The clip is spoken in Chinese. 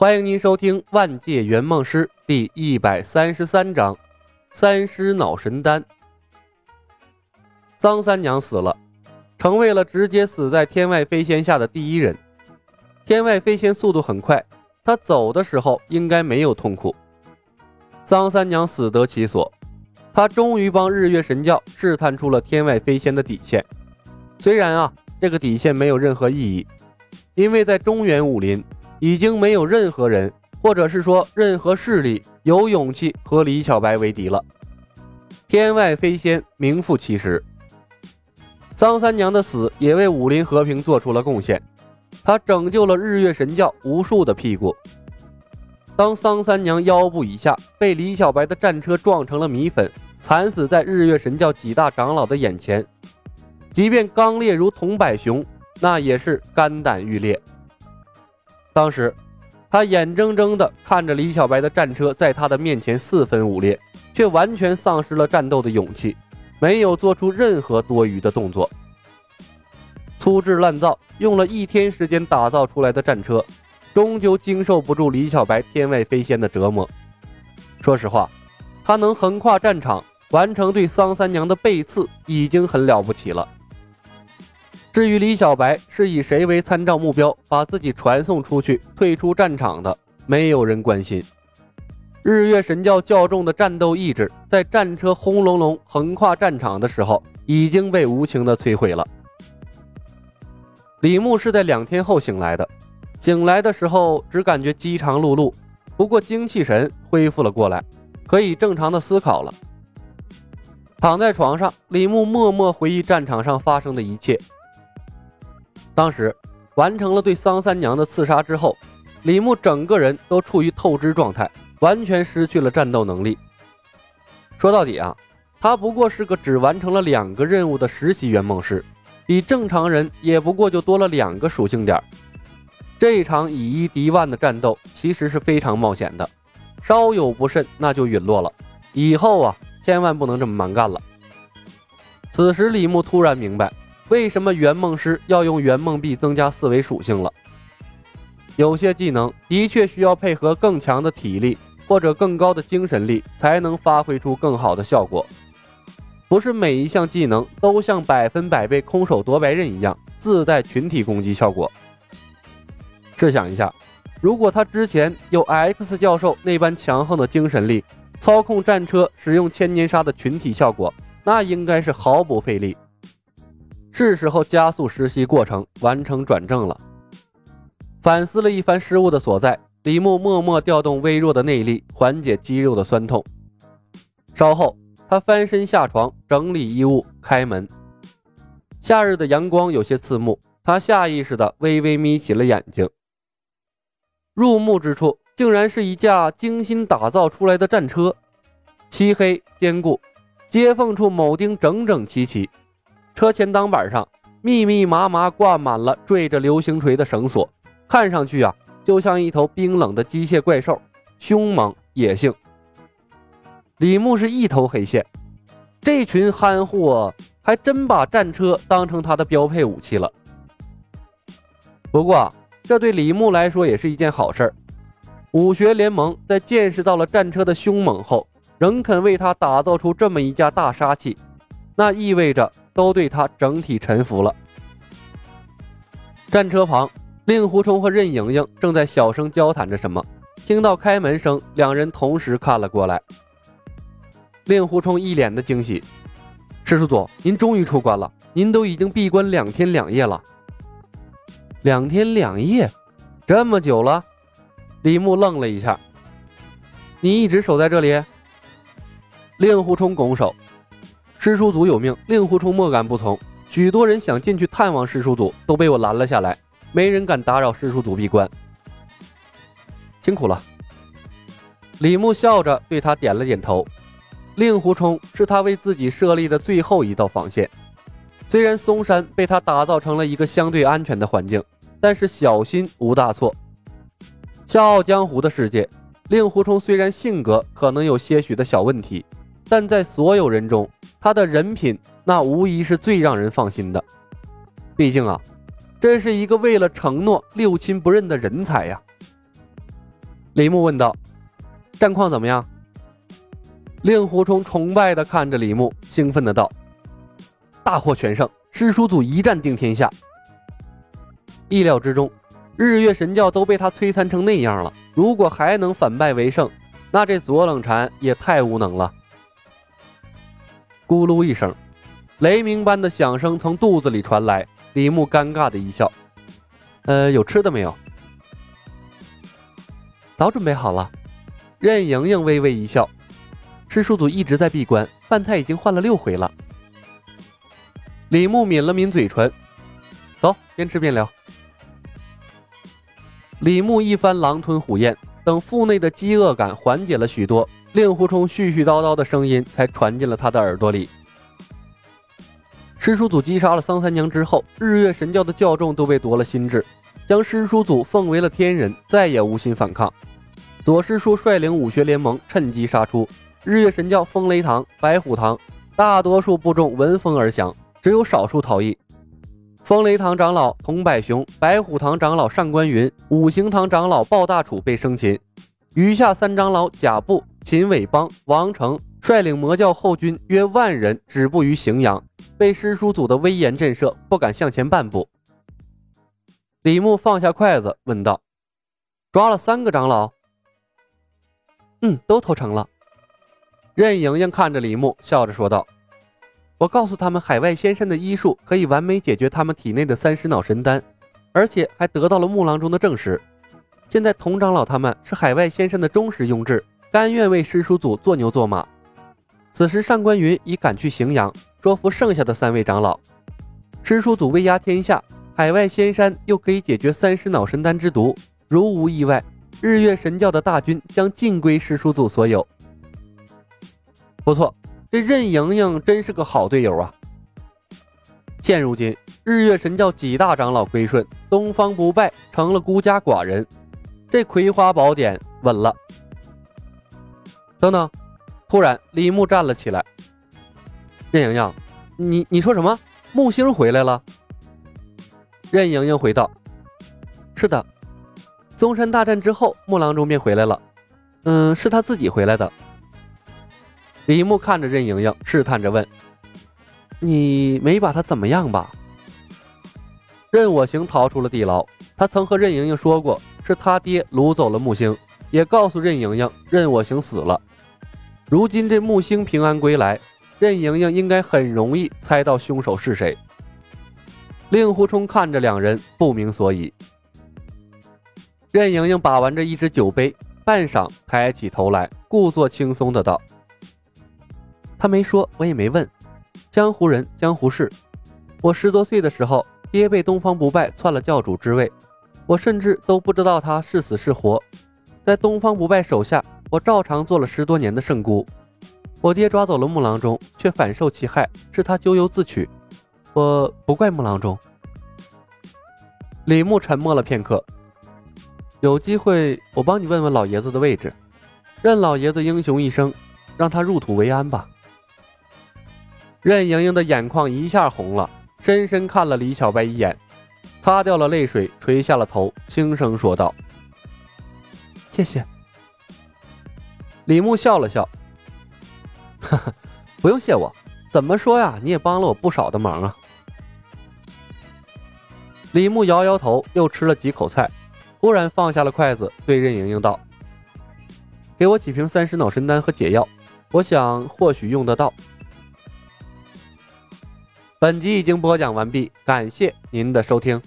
欢迎您收听《万界圆梦师》第一百三十三章《三尸脑神丹》。张三娘死了，成为了直接死在天外飞仙下的第一人。天外飞仙速度很快，他走的时候应该没有痛苦。张三娘死得其所，他终于帮日月神教试探出了天外飞仙的底线。虽然啊，这个底线没有任何意义，因为在中原武林。已经没有任何人，或者是说任何势力有勇气和李小白为敌了。天外飞仙名副其实。桑三娘的死也为武林和平做出了贡献，她拯救了日月神教无数的屁股。当桑三娘腰部以下被李小白的战车撞成了米粉，惨死在日月神教几大长老的眼前，即便刚烈如桐柏雄，那也是肝胆欲裂。当时，他眼睁睁地看着李小白的战车在他的面前四分五裂，却完全丧失了战斗的勇气，没有做出任何多余的动作。粗制滥造，用了一天时间打造出来的战车，终究经受不住李小白天外飞仙的折磨。说实话，他能横跨战场，完成对桑三娘的背刺，已经很了不起了。至于李小白是以谁为参照目标，把自己传送出去退出战场的，没有人关心。日月神教较重的战斗意志，在战车轰隆隆横跨战场的时候，已经被无情的摧毁了。李牧是在两天后醒来的，醒来的时候只感觉饥肠辘辘，不过精气神恢复了过来，可以正常的思考了。躺在床上，李牧默默回忆战场上发生的一切。当时完成了对桑三娘的刺杀之后，李牧整个人都处于透支状态，完全失去了战斗能力。说到底啊，他不过是个只完成了两个任务的实习圆梦师，比正常人也不过就多了两个属性点。这场以一敌万的战斗其实是非常冒险的，稍有不慎那就陨落了。以后啊，千万不能这么蛮干了。此时李牧突然明白。为什么圆梦师要用圆梦币增加四维属性了？有些技能的确需要配合更强的体力或者更高的精神力，才能发挥出更好的效果。不是每一项技能都像百分百被空手夺白刃一样自带群体攻击效果。试想一下，如果他之前有 X 教授那般强横的精神力，操控战车使用千年杀的群体效果，那应该是毫不费力。是时候加速实习过程，完成转正了。反思了一番失误的所在，李牧默默调动微弱的内力，缓解肌肉的酸痛。稍后，他翻身下床，整理衣物，开门。夏日的阳光有些刺目，他下意识地微微眯起了眼睛。入目之处，竟然是一架精心打造出来的战车，漆黑坚固，接缝处铆钉整整齐齐。车前挡板上密密麻麻挂满了缀着流星锤的绳索，看上去啊，就像一头冰冷的机械怪兽，凶猛野性。李牧是一头黑线，这群憨货还真把战车当成他的标配武器了。不过，这对李牧来说也是一件好事儿武学联盟在见识到了战车的凶猛后，仍肯为他打造出这么一架大杀器，那意味着。都对他整体臣服了。战车旁，令狐冲和任盈盈正在小声交谈着什么。听到开门声，两人同时看了过来。令狐冲一脸的惊喜：“师叔祖，您终于出关了！您都已经闭关两天两夜了。两天两夜，这么久了？”李牧愣了一下：“你一直守在这里？”令狐冲拱手。师叔祖有命，令狐冲莫敢不从。许多人想进去探望师叔祖，都被我拦了下来。没人敢打扰师叔祖闭关。辛苦了。李牧笑着对他点了点头。令狐冲是他为自己设立的最后一道防线。虽然嵩山被他打造成了一个相对安全的环境，但是小心无大错。笑傲江湖的世界，令狐冲虽然性格可能有些许的小问题。但在所有人中，他的人品那无疑是最让人放心的。毕竟啊，这是一个为了承诺六亲不认的人才呀。李牧问道：“战况怎么样？”令狐冲崇拜地看着李牧，兴奋的道：“大获全胜，师叔祖一战定天下。”意料之中，日月神教都被他摧残成那样了，如果还能反败为胜，那这左冷禅也太无能了。咕噜一声，雷鸣般的响声从肚子里传来。李牧尴尬的一笑：“呃，有吃的没有？”早准备好了。任盈盈微微一笑：“师叔祖一直在闭关，饭菜已经换了六回了。”李牧抿了抿嘴唇：“走，边吃边聊。”李牧一番狼吞虎咽，等腹内的饥饿感缓解了许多，令狐冲絮絮叨叨的声音才传进了他的耳朵里。师叔祖击杀了桑三娘之后，日月神教的教众都被夺了心智，将师叔祖奉为了天人，再也无心反抗。左师叔率领武学联盟趁机杀出，日月神教风雷堂、白虎堂大多数部众闻风而降，只有少数逃逸。风雷堂长老童百雄、白虎堂长老上官云、五行堂长老鲍大楚被生擒，余下三长老贾布、秦伟邦、王成率领魔教后军约万人止步于荥阳，被师叔祖的威严震慑，不敢向前半步。李牧放下筷子，问道：“抓了三个长老？”“嗯，都投诚了。”任盈盈看着李牧，笑着说道。我告诉他们，海外仙山的医术可以完美解决他们体内的三尸脑神丹，而且还得到了木郎中的证实。现在童长老他们是海外仙山的忠实拥踞，甘愿为师叔祖做牛做马。此时上官云已赶去荥阳，说服剩下的三位长老。师叔祖威压天下，海外仙山又可以解决三尸脑神丹之毒，如无意外，日月神教的大军将尽归师叔祖所有。不错。这任盈盈真是个好队友啊！现如今，日月神教几大长老归顺，东方不败成了孤家寡人，这葵花宝典稳了。等等，突然李牧站了起来。任盈盈，你你说什么？木星回来了？任盈盈回道：“是的，宗山大战之后，木郎中便回来了。嗯，是他自己回来的。”李牧看着任盈盈，试探着问：“你没把他怎么样吧？”任我行逃出了地牢，他曾和任盈盈说过，是他爹掳走了木星，也告诉任盈盈任我行死了。如今这木星平安归来，任盈盈应该很容易猜到凶手是谁。令狐冲看着两人，不明所以。任盈盈把玩着一只酒杯，半晌抬起头来，故作轻松的道。他没说，我也没问。江湖人，江湖事。我十多岁的时候，爹被东方不败篡了教主之位，我甚至都不知道他是死是活。在东方不败手下，我照常做了十多年的圣姑。我爹抓走了木郎中，却反受其害，是他咎由自取。我不怪木郎中。李牧沉默了片刻，有机会我帮你问问老爷子的位置，任老爷子英雄一生，让他入土为安吧。任盈盈的眼眶一下红了，深深看了李小白一眼，擦掉了泪水，垂下了头，轻声说道：“谢谢。”李牧笑了笑：“呵呵，不用谢我，怎么说呀？你也帮了我不少的忙啊。”李牧摇摇头，又吃了几口菜，忽然放下了筷子，对任盈盈道：“给我几瓶三十脑神丹和解药，我想或许用得到。”本集已经播讲完毕，感谢您的收听。